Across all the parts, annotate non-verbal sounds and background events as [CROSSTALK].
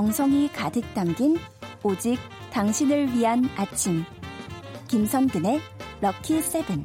정성이 가득 담긴 오직 당신을 위한 아침. 김선근의 럭키 세븐.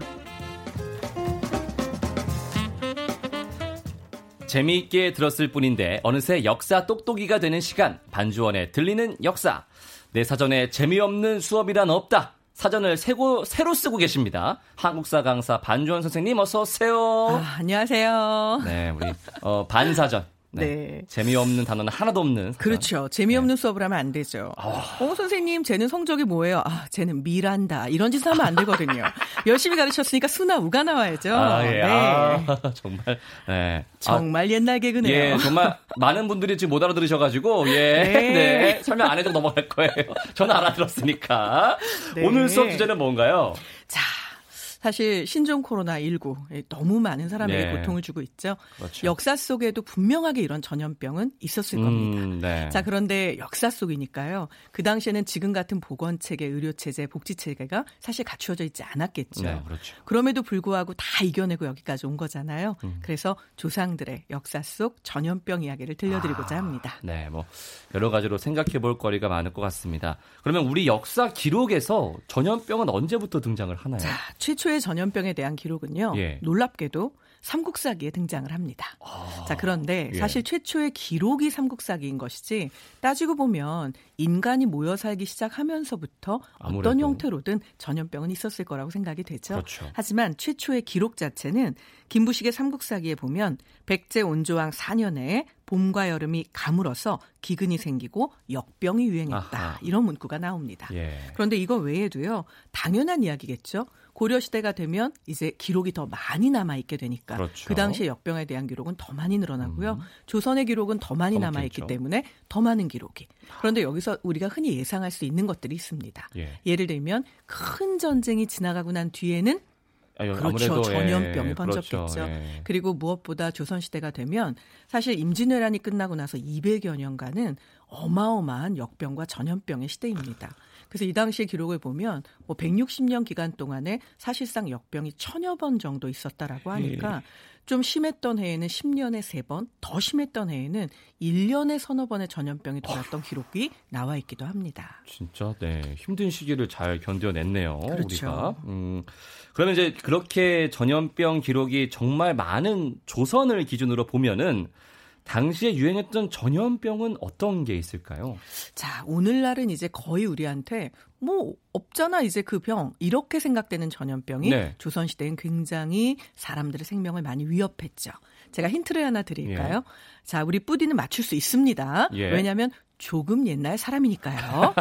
재미있게 들었을 뿐인데 어느새 역사 똑똑이가 되는 시간 반주원의 들리는 역사 내 사전에 재미없는 수업이란 없다 사전을 새고, 새로 쓰고 계십니다. 한국사 강사 반주원 선생님 어서 오세요. 아, 안녕하세요. 네, 우리 어, 반사전 네. 네. 재미없는 단어는 하나도 없는. 그렇죠. 재미없는 네. 수업을 하면 안 되죠. 어. 어, 선생님, 쟤는 성적이 뭐예요? 아, 쟤는 미란다. 이런 짓을 하면 안 되거든요. [LAUGHS] 열심히 가르쳤으니까 수나 우가 나와야죠. 아, 예. 네. 아, [LAUGHS] 정말. 네. 정말 아, 옛날 개그네요. 예, 정말 많은 분들이 지금 못 알아들으셔가지고, 예. 네. [LAUGHS] 네. 설명 안 해도 넘어갈 거예요. 저는 알아들었으니까. 네. 오늘 수업 주제는 뭔가요? 자, 사실 신종 코로나 19 너무 많은 사람에게 네. 고통을 주고 있죠. 그렇죠. 역사 속에도 분명하게 이런 전염병은 있었을 음, 겁니다. 네. 자 그런데 역사 속이니까요. 그 당시에는 지금 같은 보건 체계, 의료 체제, 복지 체계가 사실 갖추어져 있지 않았겠죠. 네, 그렇죠. 그럼에도 불구하고 다 이겨내고 여기까지 온 거잖아요. 음. 그래서 조상들의 역사 속 전염병 이야기를 들려드리고자 아, 합니다. 네, 뭐 여러 가지로 생각해 볼 거리가 많을 것 같습니다. 그러면 우리 역사 기록에서 전염병은 언제부터 등장을 하나요? 자, 최초의 최초의 전염병에 대한 기록은요. 예. 놀랍게도 삼국사기에 등장을 합니다. 아, 자, 그런데 예. 사실 최초의 기록이 삼국사기인 것이지 따지고 보면 인간이 모여 살기 시작하면서부터 아무래도. 어떤 형태로든 전염병은 있었을 거라고 생각이 되죠. 그렇죠. 하지만 최초의 기록 자체는 김부식의 삼국사기에 보면 백제 온조왕 4년에 봄과 여름이 가물어서 기근이 생기고 역병이 유행했다. 아하. 이런 문구가 나옵니다. 예. 그런데 이거 외에도요. 당연한 이야기겠죠. 고려 시대가 되면 이제 기록이 더 많이 남아 있게 되니까 그렇죠. 그 당시에 역병에 대한 기록은 더 많이 늘어나고요. 음. 조선의 기록은 더 많이 남아 있기 때문에 더 많은 기록이. 그런데 여기서 우리가 흔히 예상할 수 있는 것들이 있습니다. 예. 예를 들면 큰 전쟁이 지나가고 난 뒤에는 그렇죠. 전염병이 예, 번졌겠죠. 그렇죠. 예. 그리고 무엇보다 조선 시대가 되면 사실 임진왜란이 끝나고 나서 200여 년간은 어마어마한 역병과 전염병의 시대입니다. 그래서 이 당시의 기록을 보면 뭐 160년 기간 동안에 사실상 역병이 천여 번 정도 있었다라고 하니까 예. 좀 심했던 해에는 10년에 3번, 더 심했던 해에는 1년에 서너 번의 전염병이 돌았던 기록이 나와 있기도 합니다. 진짜 네 힘든 시기를 잘 견뎌냈네요. 그렇죠. 우리가. 음, 그러면 이제 그렇게 전염병 기록이 정말 많은 조선을 기준으로 보면은 당시에 유행했던 전염병은 어떤 게 있을까요? 자, 오늘날은 이제 거의 우리한테 뭐 없잖아 이제 그 병 이렇게 생각되는 전염병이 네. 조선 시대엔 굉장히 사람들의 생명을 많이 위협했죠. 제가 힌트를 하나 드릴까요? 예. 자, 우리 뿌디는 맞출 수 있습니다. 예. 왜냐하면 조금 옛날 사람이니까요.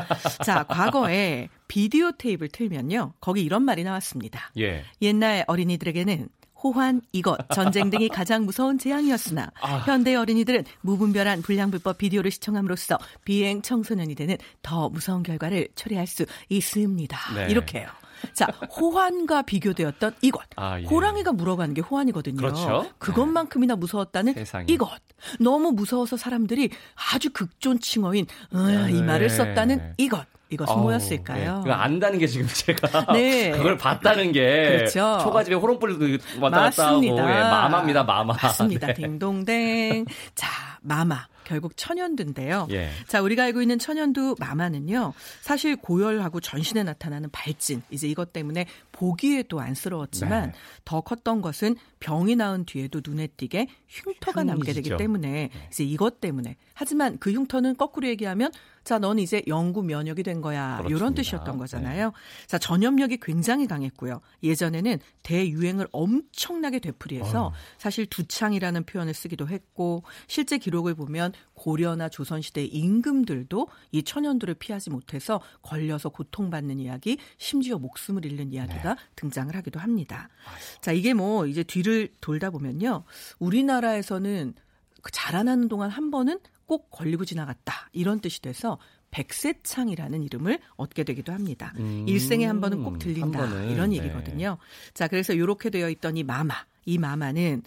자, 과거에 비디오 테이프를 틀면요. 거기 이런 말이 나왔습니다. 예. 옛날 어린이들에게는 호환, 이것, 전쟁 등이 가장 무서운 재앙이었으나 아. 현대 어린이들은 무분별한 불량불법 비디오를 시청함으로써 비행 청소년이 되는 더 무서운 결과를 초래할 수 있습니다. 네. 이렇게요. 자, 호환과 비교되었던 이것. 아, 예. 호랑이가 물어가는 게 호환이거든요. 그렇죠. 그것만큼이나 무서웠다는 세상에. 이것. 너무 무서워서 사람들이 아주 극존 칭어인 네. 이 말을 썼다는 이것. 이것은 뭐였을까요? 네. 안다는 게 지금 제가 [LAUGHS] 네. 그걸 봤다는 게 그렇죠. 초가집에 호롱불 왔다 갔다 하고 예, 마마입니다 마마. 맞습니다. [LAUGHS] 딩동댕. 자 마마. 결국 천연두인데요. 예. 자, 우리가 알고 있는 천연두 마마는요. 사실 고열하고 전신에 나타나는 발진. 이제 이것 때문에 보기에도 안쓰러웠지만 네. 더 컸던 것은 병이 나은 뒤에도 눈에 띄게 흉터가 흉이죠. 남게 되기 때문에 네. 이제 이것 때문에 하지만 그 흉터는 거꾸로 얘기하면 자, 넌 이제 영구 면역이 된 거야. 그렇습니다. 이런 뜻이었던 거잖아요. 네. 자, 전염력이 굉장히 강했고요. 예전에는 대유행을 엄청나게 되풀이해서 어. 사실 두창이라는 표현을 쓰기도 했고 실제 기록을 보면 고려나 조선시대 임금들도 이 천연두를 피하지 못해서 걸려서 고통받는 이야기, 심지어 목숨을 잃는 이야기가 네. 등장을 하기도 합니다. 자, 이게 뭐 이제 뒤를 돌다 보면요. 우리나라에서는 그 자라나는 동안 한 번은 꼭 걸리고 지나갔다. 이런 뜻이 돼서 백세창이라는 이름을 얻게 되기도 합니다. 음, 일생에 한 번은 꼭 들린다. 이런 네. 얘기거든요. 네. 자, 그래서 이렇게 되어 있던 이 마마. 이 마마는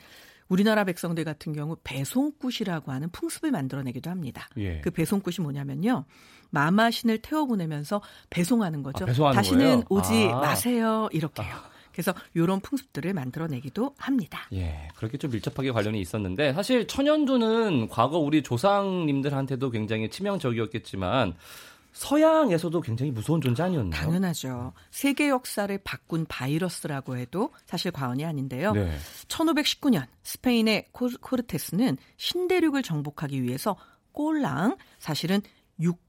우리나라 백성들 같은 경우 배송굿이라고 하는 풍습을 만들어내기도 합니다. 예. 그 배송굿이 뭐냐면요. 마마신을 태워보내면서 배송하는 거죠. 아, 다시는 거예요? 오지 아. 마세요. 이렇게요. 아. 그래서 이런 풍습들을 만들어내기도 합니다. 예, 그렇게 좀 밀접하게 관련이 있었는데 사실 천연두는 과거 우리 조상님들한테도 굉장히 치명적이었겠지만 서양에서도 굉장히 무서운 존재 아니었나요? 당연하죠. 세계 역사를 바꾼 바이러스라고 해도 사실 과언이 아닌데요. 네. 1519년 스페인의 코르테스는 신대륙을 정복하기 위해서 꼴랑 사실은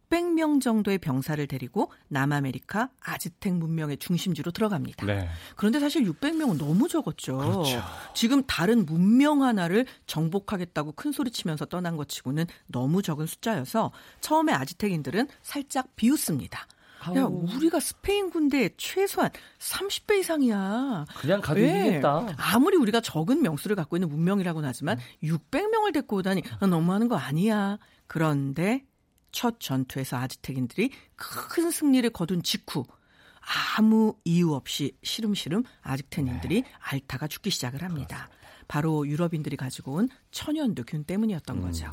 600명 정도의 병사를 데리고 남아메리카 아즈텍 문명의 중심지로 들어갑니다. 네. 그런데 사실 600명은 너무 적었죠. 그렇죠. 지금 다른 문명 하나를 정복하겠다고 큰 소리 치면서 떠난 것 치고는 너무 적은 숫자여서 처음에 아즈텍인들은 살짝 비웃습니다. 야, 우리가 스페인 군대 최소한 30배 이상이야. 그냥 가도 네. 이기겠다. 아무리 우리가 적은 명수를 갖고 있는 문명이라고는 하지만 음. 600명을 데리고 오다니 너무하는 거 아니야. 그런데 첫 전투에서 아즈텍인들이 큰 승리를 거둔 직후 아무 이유 없이 시름시름 아즈텍인들이 네. 알타가 죽기 시작을 합니다. 바로 유럽인들이 가지고 온 천연두균 때문이었던 음. 거죠.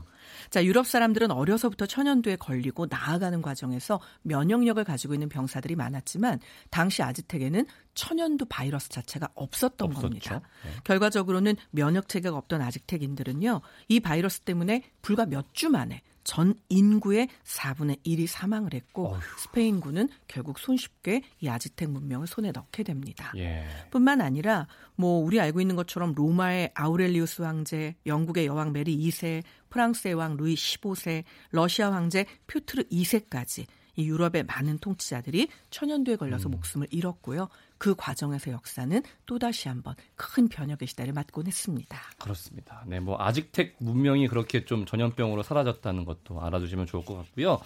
자, 유럽 사람들은 어려서부터 천연두에 걸리고 나아가는 과정에서 면역력을 가지고 있는 병사들이 많았지만 당시 아즈텍에는 천연두 바이러스 자체가 없었던 없었죠. 겁니다. 네. 결과적으로는 면역 체계가 없던 아즈텍인들은요, 이 바이러스 때문에 불과 몇 주 만에 전 인구의 4분의 1이 사망을 했고 어휴. 스페인군은 결국 손쉽게 이 아즈텍 문명을 손에 넣게 됩니다. 예. 뿐만 아니라 뭐 우리 알고 있는 것처럼 로마의 아우렐리우스 황제, 영국의 여왕 메리 2세, 프랑스의 왕 루이 15세, 러시아 황제 표트르 2세까지 이 유럽의 많은 통치자들이 천연두에 걸려서 음. 목숨을 잃었고요. 그 과정에서 역사는 또다시 한번 큰 변혁의 시대를 맞곤 했습니다. 그렇습니다. 네, 뭐 아즈텍 문명이 그렇게 좀 전염병으로 사라졌다는 것도 알아두시면 좋을 것 같고요.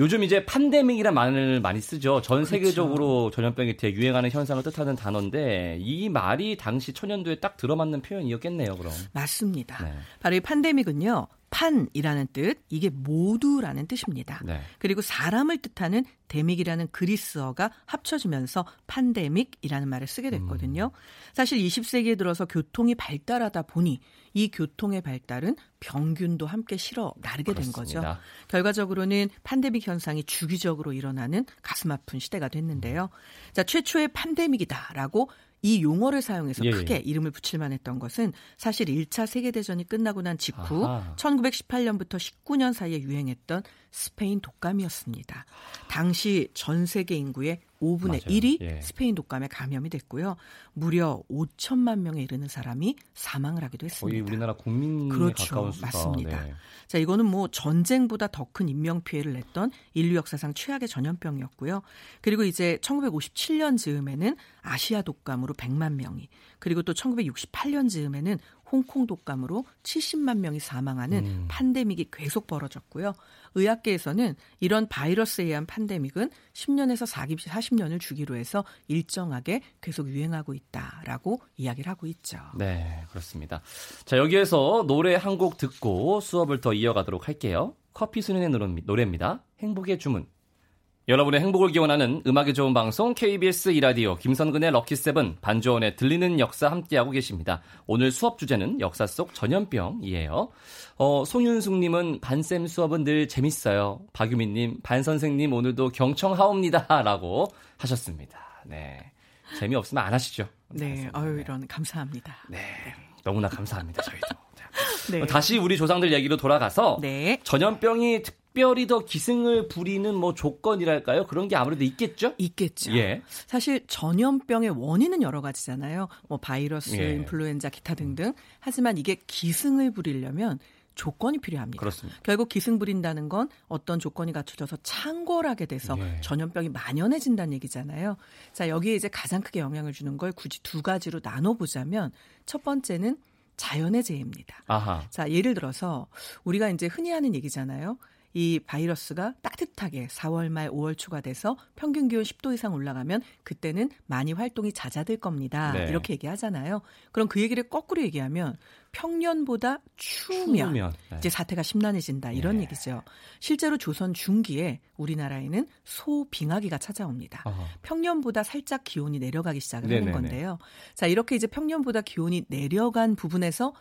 요즘 이제 판데믹이란 말을 많이 쓰죠. 전 그렇죠. 세계적으로 전염병이 대유행하는 현상을 뜻하는 단어인데 이 말이 당시 천연두에 딱 들어맞는 표현이었겠네요. 그럼 맞습니다. 네. 바로 이 판데믹은요. 판이라는 뜻, 이게 모두라는 뜻입니다. 네. 그리고 사람을 뜻하는 데믹이라는 그리스어가 합쳐지면서 판데믹이라는 말을 쓰게 됐거든요. 음. 사실 20세기에 들어서 교통이 발달하다 보니 이 교통의 발달은 병균도 함께 실어 나르게 된 거죠. 결과적으로는 판데믹 현상이 주기적으로 일어나는 가슴 아픈 시대가 됐는데요. 음. 자, 최초의 판데믹이다라고 이 용어를 사용해서 예, 예. 크게 예. 이름을 붙일 만했던 것은 사실 1차 세계대전이 끝나고 난 직후 아하. 1918년부터 19년 사이에 유행했던 스페인 독감이었습니다. 당시 전 세계 인구의 5분의 맞아요. 1이 예. 스페인 독감에 감염이 됐고요. 무려 5천만 명에 이르는 사람이 사망을 하기도 했습니다. 거의 우리나라 국민에 그렇죠. 가까운 수가. 맞습니다. 네. 자, 이거는 뭐 전쟁보다 더 큰 인명 피해를 냈던 인류 역사상 최악의 전염병이었고요. 그리고 이제 1957년 즈음에는 아시아 독감으로 100만 명이 그리고 또 1968년 즈음에는 홍콩 독감으로 70만 명이 사망하는 음. 판데믹이 계속 벌어졌고요. 의학계에서는 이런 바이러스에 의한 판데믹은 10년에서 40년을 주기로 해서 일정하게 계속 유행하고 있다라고 이야기를 하고 있죠. 네, 그렇습니다. 자, 여기에서 노래 한 곡 듣고 수업을 더 이어가도록 할게요. 커피 수년의 노래입니다. 행복의 주문. 여러분의 행복을 기원하는 음악이 좋은 방송 KBS 이라디오 김선근의 럭키세븐 반주원의 들리는 역사 함께하고 계십니다. 오늘 수업 주제는 역사 속 전염병이에요. 어, 송윤숙님은 반쌤 수업은 늘 재밌어요. 박유민님 반선생님 오늘도 경청하옵니다 라고 하셨습니다. 네 재미없으면 안 하시죠. 네, 어유 이런 감사합니다. 네, 너무나 감사합니다 저희도. [LAUGHS] 네. 다시 우리 조상들 얘기로 돌아가서 네. 전염병이 특 별히 더 기승을 부리는 뭐 조건이랄까요? 그런 게 아무래도 있겠죠? 있겠죠. 예. 사실 전염병의 원인은 여러 가지잖아요. 뭐 바이러스, 예. 인플루엔자, 기타 등등. 하지만 이게 기승을 부리려면 조건이 필요합니다. 그렇습니다. 결국 기승 부린다는 건 어떤 조건이 갖춰져서 창궐하게 돼서 예. 전염병이 만연해진다는 얘기잖아요. 자, 여기에 이제 가장 크게 영향을 주는 걸 굳이 두 가지로 나눠 보자면 첫 번째는 자연의 재해입니다. 아하. 자, 예를 들어서 우리가 이제 흔히 하는 얘기잖아요. 이 바이러스가 따뜻하게 4월 말 5월 초가 돼서 평균 기온 10도 이상 올라가면 그때는 많이 활동이 잦아들 겁니다. 네. 이렇게 얘기하잖아요. 그럼 그 얘기를 거꾸로 얘기하면 평년보다 추우면, 추우면. 네. 이제 사태가 심란해진다 이런 네. 얘기죠. 실제로 조선 중기에 우리나라에는 소빙하기가 찾아옵니다. 어허. 평년보다 살짝 기온이 내려가기 시작을 하는 건데요. 자 이렇게 이제 평년보다 기온이 내려간 부분에서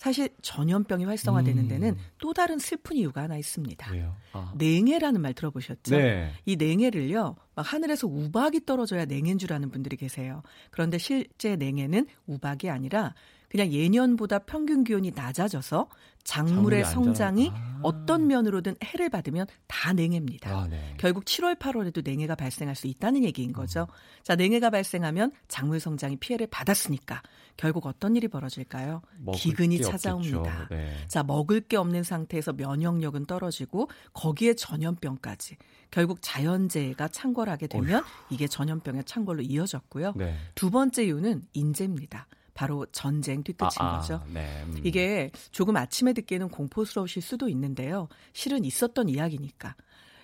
사실 전염병이 활성화되는 음. 데는 또 다른 슬픈 이유가 하나 있습니다. 아. 냉해라는 말 들어보셨죠? 네. 이 냉해를요, 막 하늘에서 우박이 떨어져야 냉해인 줄 아는 분들이 계세요. 그런데 실제 냉해는 우박이 아니라 그냥 예년보다 평균 기온이 낮아져서 작물의 성장이 아. 어떤 면으로든 해를 받으면 다 냉해입니다. 아, 네. 결국 7월, 8월에도 냉해가 발생할 수 있다는 얘기인 거죠. 음. 자, 냉해가 발생하면 작물 성장이 피해를 받았으니까 결국 어떤 일이 벌어질까요? 기근이 찾아옵니다. 네. 자, 먹을 게 없는 상태에서 면역력은 떨어지고 거기에 전염병까지 결국 자연재해가 창궐하게 되면 어휴. 이게 전염병의 창궐로 이어졌고요. 네. 두 번째 이유는 인재입니다. 바로 전쟁 뒤끝인 아, 아, 거죠. 네. 음. 이게 조금 아침에 듣기에는 공포스러우실 수도 있는데요. 실은 있었던 이야기니까.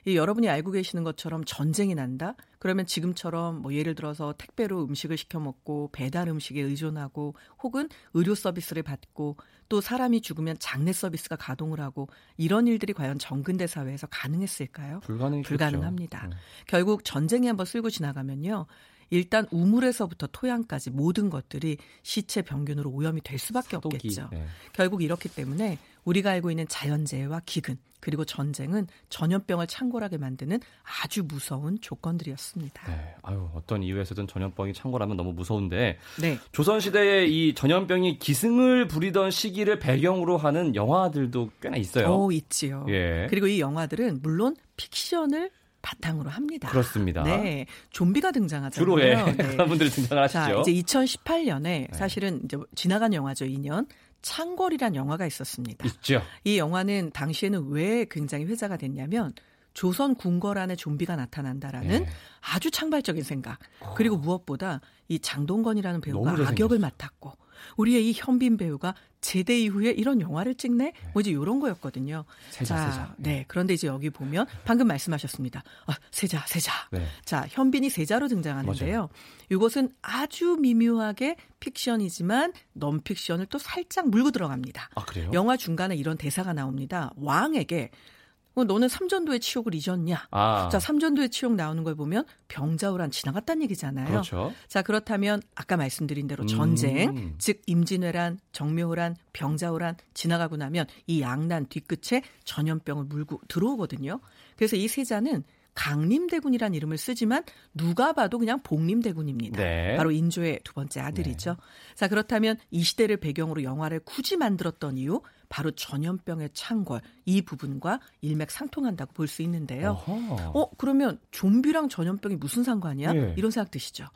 이 여러분이 알고 계시는 것처럼 전쟁이 난다? 그러면 지금처럼 뭐 예를 들어서 택배로 음식을 시켜 먹고 배달 음식에 의존하고 혹은 의료 서비스를 받고 또 사람이 죽으면 장례 서비스가 가동을 하고 이런 일들이 과연 정근대 사회에서 가능했을까요? 불가능합니다. 음. 결국 전쟁이 한번 쓸고 지나가면요. 일단 우물에서부터 토양까지 모든 것들이 시체 병균으로 오염이 될 수밖에 사독이, 없겠죠. 네. 결국 이렇기 때문에 우리가 알고 있는 자연재해와 기근 그리고 전쟁은 전염병을 창궐하게 만드는 아주 무서운 조건들이었습니다. 네, 아유 어떤 이유에서든 전염병이 창궐하면 너무 무서운데 네. 조선 시대에 이 전염병이 기승을 부리던 시기를 배경으로 하는 영화들도 꽤나 있어요. 어, 있지요. 예. 그리고 이 영화들은 물론 픽션을 바탕으로 합니다. 그렇습니다. 네. 좀비가 등장하잖아요. 주로 예. 네. [LAUGHS] 그런 분들이 등장하시죠. 자, 이제 2018년에 사실은 이제 지나간 영화죠, 2년. 창궐이란 영화가 있었습니다. 있죠. 이 영화는 당시에는 왜 굉장히 회자가 됐냐면 조선 궁궐 안에 좀비가 나타난다라는 네. 아주 창발적인 생각. 그리고 무엇보다 이 장동건이라는 배우가 악역을 맡았고 우리의 이 현빈 배우가 제대 이후에 이런 영화를 찍네? 네. 뭐 이제 이런 거였거든요. 세자, 자, 세자. 네. 그런데 이제 여기 보면 방금 말씀하셨습니다. 아, 세자, 세자. 네. 자, 현빈이 세자로 등장하는데요. 맞아요. 이것은 아주 미묘하게 픽션이지만 넌픽션을 또 살짝 물고 들어갑니다. 아, 그래요? 영화 중간에 이런 대사가 나옵니다. 왕에게 어, 너는 삼전도의 치욕을 잊었냐? 아. 자, 삼전도의 치욕 나오는 걸 보면 병자호란 지나갔다는 얘기잖아요. 그렇죠. 자, 그렇다면 아까 말씀드린 대로 전쟁, 음. 즉 임진왜란, 정묘호란, 병자호란 지나가고 나면 이 양난 뒤끝에 전염병을 물고 들어오거든요. 그래서 이 세자는 강림대군이란 이름을 쓰지만 누가 봐도 그냥 복림대군입니다. 네. 바로 인조의 두 번째 아들이죠. 네. 자, 그렇다면 이 시대를 배경으로 영화를 굳이 만들었던 이유 바로 전염병의 창궐 이 부분과 일맥상통한다고 볼 수 있는데요. 어허. 어, 그러면 좀비랑 전염병이 무슨 상관이야? 네. 이런 생각 드시죠.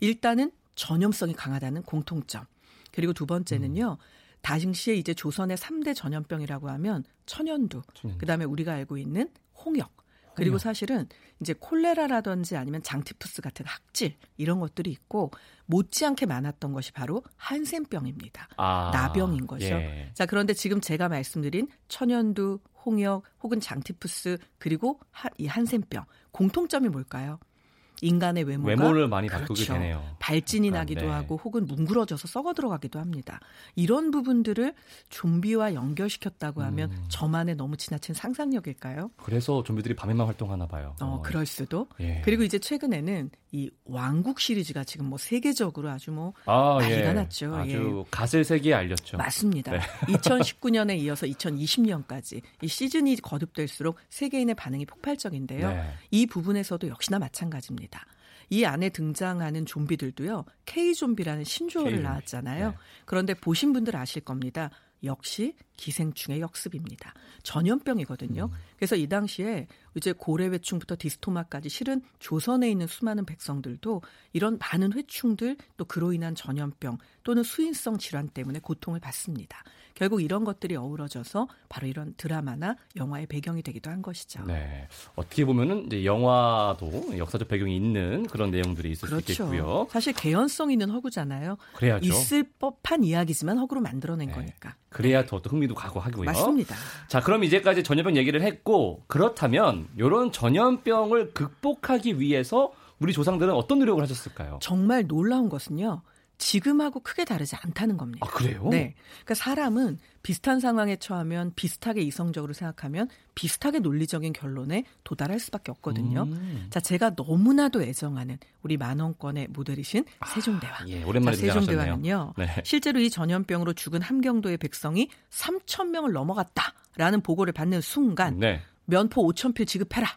일단은 전염성이 강하다는 공통점. 그리고 두 번째는요. 음. 당시에 이제 조선의 3대 전염병이라고 하면 천연두, 천연두. 그다음에 우리가 알고 있는 홍역, 그리고 사실은 이제 콜레라라든지 아니면 장티푸스 같은 학질 이런 것들이 있고 못지않게 많았던 것이 바로 한센병입니다. 아, 나병인 거죠. 예. 자, 그런데 지금 제가 말씀드린 천연두, 홍역 혹은 장티푸스 그리고 이 한센병 공통점이 뭘까요? 인간의 외모가 외모를 많이 바꾸게 그렇죠. 되네요. 발진이 약간, 나기도 네. 하고 혹은 뭉그러져서 썩어 들어가기도 합니다. 이런 부분들을 좀비와 연결시켰다고 하면 음. 저만의 너무 지나친 상상력일까요? 그래서 좀비들이 밤에만 활동하나 봐요. 어, 어. 그럴 수도. 예. 그리고 이제 최근에는 이 왕국 시리즈가 지금 뭐 세계적으로 아주 뭐 아, 난리가 예. 났죠. 아주 예. 갓을 세계에 알렸죠. 맞습니다. 네. [LAUGHS] 2019년에 이어서 2020년까지 이 시즌이 거듭될수록 세계인의 반응이 폭발적인데요. 네. 이 부분에서도 역시나 마찬가지입니다. 이 안에 등장하는 좀비들도요. K 좀비라는 신조어를 K-좀비. 나왔잖아요. 네. 그런데 보신 분들 아실 겁니다. 역시 기생충의 역습입니다. 전염병이거든요. 음. 그래서 이 당시에 이제 고래 회충부터 디스토마까지 실은 조선에 있는 수많은 백성들도 이런 많은 회충들 또 그로 인한 전염병 또는 수인성 질환 때문에 고통을 받습니다. 결국 이런 것들이 어우러져서 바로 이런 드라마나 영화의 배경이 되기도 한 것이죠. 네. 어떻게 보면은 이제 영화도 역사적 배경이 있는 그런 내용들이 있을 그렇죠. 수 있겠고요. 사실 개연성 있는 허구잖아요. 그래야죠. 있을 법한 이야기지만 허구로 만들어낸 네. 거니까. 그래야 더 흥미도 가고 하고요. 맞습니다. 자, 그럼 이제까지 전염병 얘기를 했고 그렇다면 이런 전염병을 극복하기 위해서 우리 조상들은 어떤 노력을 하셨을까요? 정말 놀라운 것은요. 지금하고 크게 다르지 않다는 겁니다. 아, 그래요? 네. 그러니까 사람은 비슷한 상황에 처하면 비슷하게 이성적으로 생각하면 비슷하게 논리적인 결론에 도달할 수밖에 없거든요. 음. 자, 제가 너무나도 애정하는 우리 만원권의 모델이신 아, 세종대왕. 예, 오랜만에 자, 세종대왕은요. 네. 실제로 이 전염병으로 죽은 함경도의 백성이 3천 명을 넘어갔다라는 보고를 받는 순간 네. 면포 5천 표 지급해라.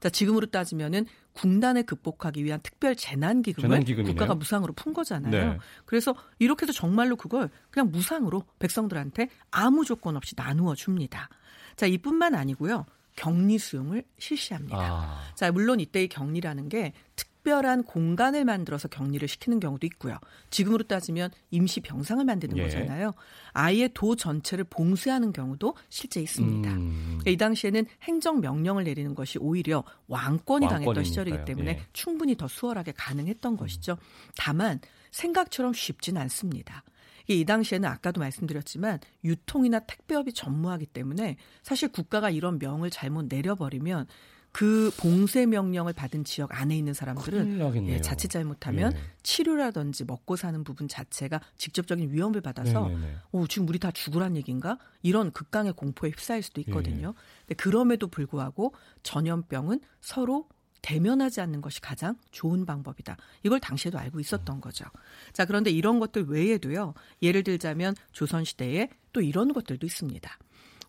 자, 지금으로 따지면은 군단을 극복하기 위한 특별 재난 기금을 국가가 무상으로 푼 거잖아요. 네. 그래서 이렇게 해서 정말로 그걸 그냥 무상으로 백성들한테 아무 조건 없이 나누어 줍니다. 자, 이뿐만 아니고요. 격리 수용을 실시합니다. 아. 자, 물론 이때의 격리라는 게 특 별한 공간을 만들어서 격리를 시키는 경우도 있고요. 지금으로 따지면 임시 병상을 만드는 예. 거잖아요. 아예 도 전체를 봉쇄하는 경우도 실제 있습니다. 음. 이 당시에는 행정 명령을 내리는 것이 오히려 왕권이 당했던 시절이기 때문에 예. 충분히 더 수월하게 가능했던 것이죠. 다만 생각처럼 쉽진 않습니다. 이 당시에는 아까도 말씀드렸지만 유통이나 택배업이 전무하기 때문에 사실 국가가 이런 명을 잘못 내려버리면 그 봉쇄 명령을 받은 지역 안에 있는 사람들은 예, 자칫 잘못하면 예. 치료라든지 먹고 사는 부분 자체가 직접적인 위험을 받아서 오, 지금 우리 다 죽으란 얘기인가? 이런 극강의 공포에 휩싸일 수도 있거든요. 예. 근데 그럼에도 불구하고 전염병은 서로 대면하지 않는 것이 가장 좋은 방법이다. 이걸 당시에도 알고 있었던 거죠. 자, 그런데 이런 것들 외에도요. 예를 들자면 조선시대에 또 이런 것들도 있습니다.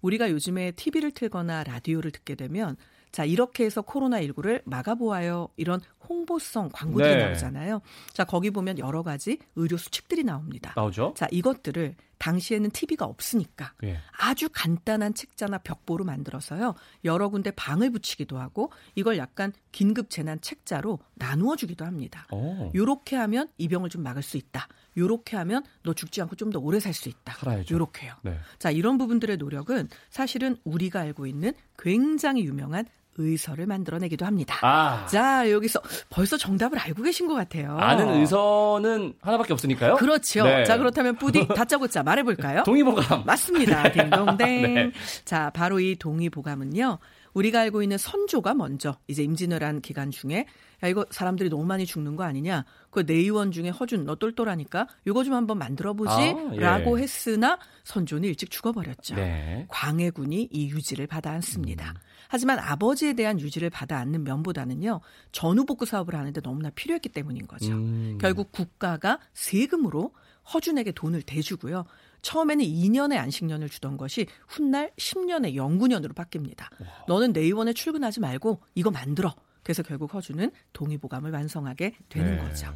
우리가 요즘에 TV를 틀거나 라디오를 듣게 되면 자, 이렇게 해서 코로나19를 막아보아요. 이런 홍보성 광고들이 네. 나오잖아요. 자, 거기 보면 여러 가지 의료 수칙들이 나옵니다. 나오죠. 자, 이것들을 당시에는 TV가 없으니까 예. 아주 간단한 책자나 벽보로 만들어서요. 여러 군데 방을 붙이기도 하고 이걸 약간 긴급 재난 책자로 나누어 주기도 합니다. 오. 요렇게 하면 이 병을 좀 막을 수 있다. 요렇게 하면 너 죽지 않고 좀 더 오래 살 수 있다. 살아야죠. 요렇게요. 네. 자, 이런 부분들의 노력은 사실은 우리가 알고 있는 굉장히 유명한 의서를 만들어내기도 합니다. 아. 자, 여기서 벌써 정답을 알고 계신 것 같아요. 아는 의서는 하나밖에 없으니까요? 그렇죠. 네. 자, 그렇다면 뿌디 다짜고짜 말해볼까요? [LAUGHS] 동의보감. 맞습니다. 딩동댕. [LAUGHS] 네. 자, 바로 이 동의보감은요. 우리가 알고 있는 선조가 먼저 이제 임진왜란 기간 중에 야 이거 사람들이 너무 많이 죽는 거 아니냐? 그 내 의원 중에 허준 너 똘똘하니까 이거 좀 한번 만들어 보지라고 아, 예. 했으나 선조는 일찍 죽어버렸죠. 네. 광해군이 이 유지를 받아 안습니다. 음. 하지만 아버지에 대한 유지를 받아 안는 면보다는요 전후 복구 사업을 하는데 너무나 필요했기 때문인 거죠. 음. 결국 국가가 세금으로 허준에게 돈을 대주고요. 처음에는 2년의 안식년을 주던 것이 훗날 10년의 영구년으로 바뀝니다. 와. 너는 내의원에 출근하지 말고 이거 만들어. 그래서 결국 허준은 동의보감을 완성하게 되는 네. 거죠.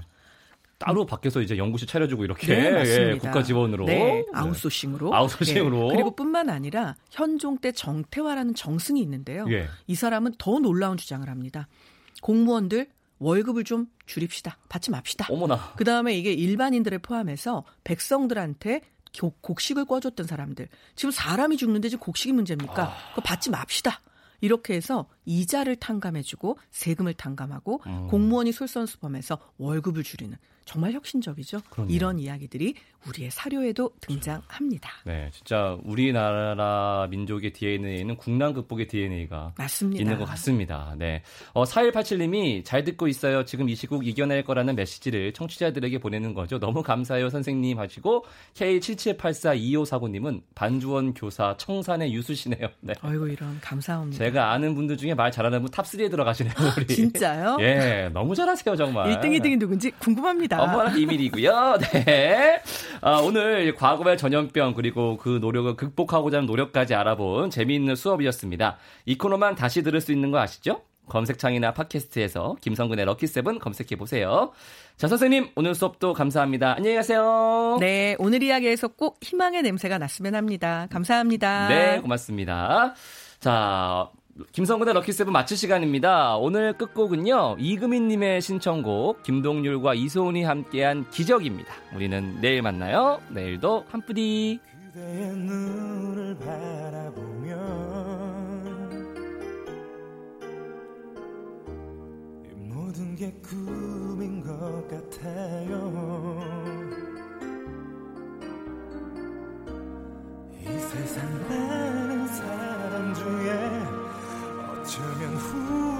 따로 밖에서 이제 연구실 차려주고 이렇게 네, 예, 국가 지원으로 네, 네. 아웃소싱으로 아웃소싱으로 네. 그리고 뿐만 아니라 현종 때 정태화라는 정승이 있는데요. 예. 이 사람은 더 놀라운 주장을 합니다. 공무원들 월급을 좀 줄입시다. 받지 맙시다. 어머나. 그 다음에 이게 일반인들을 포함해서 백성들한테 곡식을 꿔줬던 사람들. 지금 사람이 죽는데 지금 곡식이 문제입니까? 아... 그거 받지 맙시다. 이렇게 해서 이자를 탕감해주고 세금을 탕감하고 음. 공무원이 솔선수범해서 월급을 줄이는 정말 혁신적이죠. 그렇네요. 이런 이야기들이 우리의 사료에도 등장합니다. 네, 진짜 우리나라 민족의 DNA에는 국난 극복의 DNA가 맞습니다. 있는 것 같습니다. 네. 어, 4187님이 잘 듣고 있어요. 지금 이 시국 이겨낼 거라는 메시지를 청취자들에게 보내는 거죠. 너무 감사해요, 선생님 하시고 K77842549님은 반주원 교사 청산유수시네요. [LAUGHS] 네. 아이고 이런 감사합니다. 제가 아는 분들 중에 말 잘하는 분 탑3에 들어가시네요. 우리. 진짜요? 예, 너무 잘하세요, 정말. 1등, 2등이 누군지 궁금합니다. 어머나 비밀이고요. [LAUGHS] 네. 아, 오늘 과거의 전염병 그리고 그 노력을 극복하고자 하는 노력까지 알아본 재미있는 수업이었습니다. 이 코너만 다시 들을 수 있는 거 아시죠? 검색창이나 팟캐스트에서 김성근의 럭키세븐 검색해 보세요. 자, 선생님, 오늘 수업도 감사합니다. 안녕히 가세요. 네, 오늘 이야기에서 꼭 희망의 냄새가 났으면 합니다. 감사합니다. 네, 고맙습니다. 자, 김성근의 럭키세븐 마칠 시간입니다. 오늘 끝곡은요, 이금희님의 신청곡, 김동률과 이소은이 함께한 기적입니다. 우리는 내일 만나요. 내일도 한뿌디. 그대의 눈을 바라보며 모든 게 꿈인 것 같아요. 이 세상 这面湖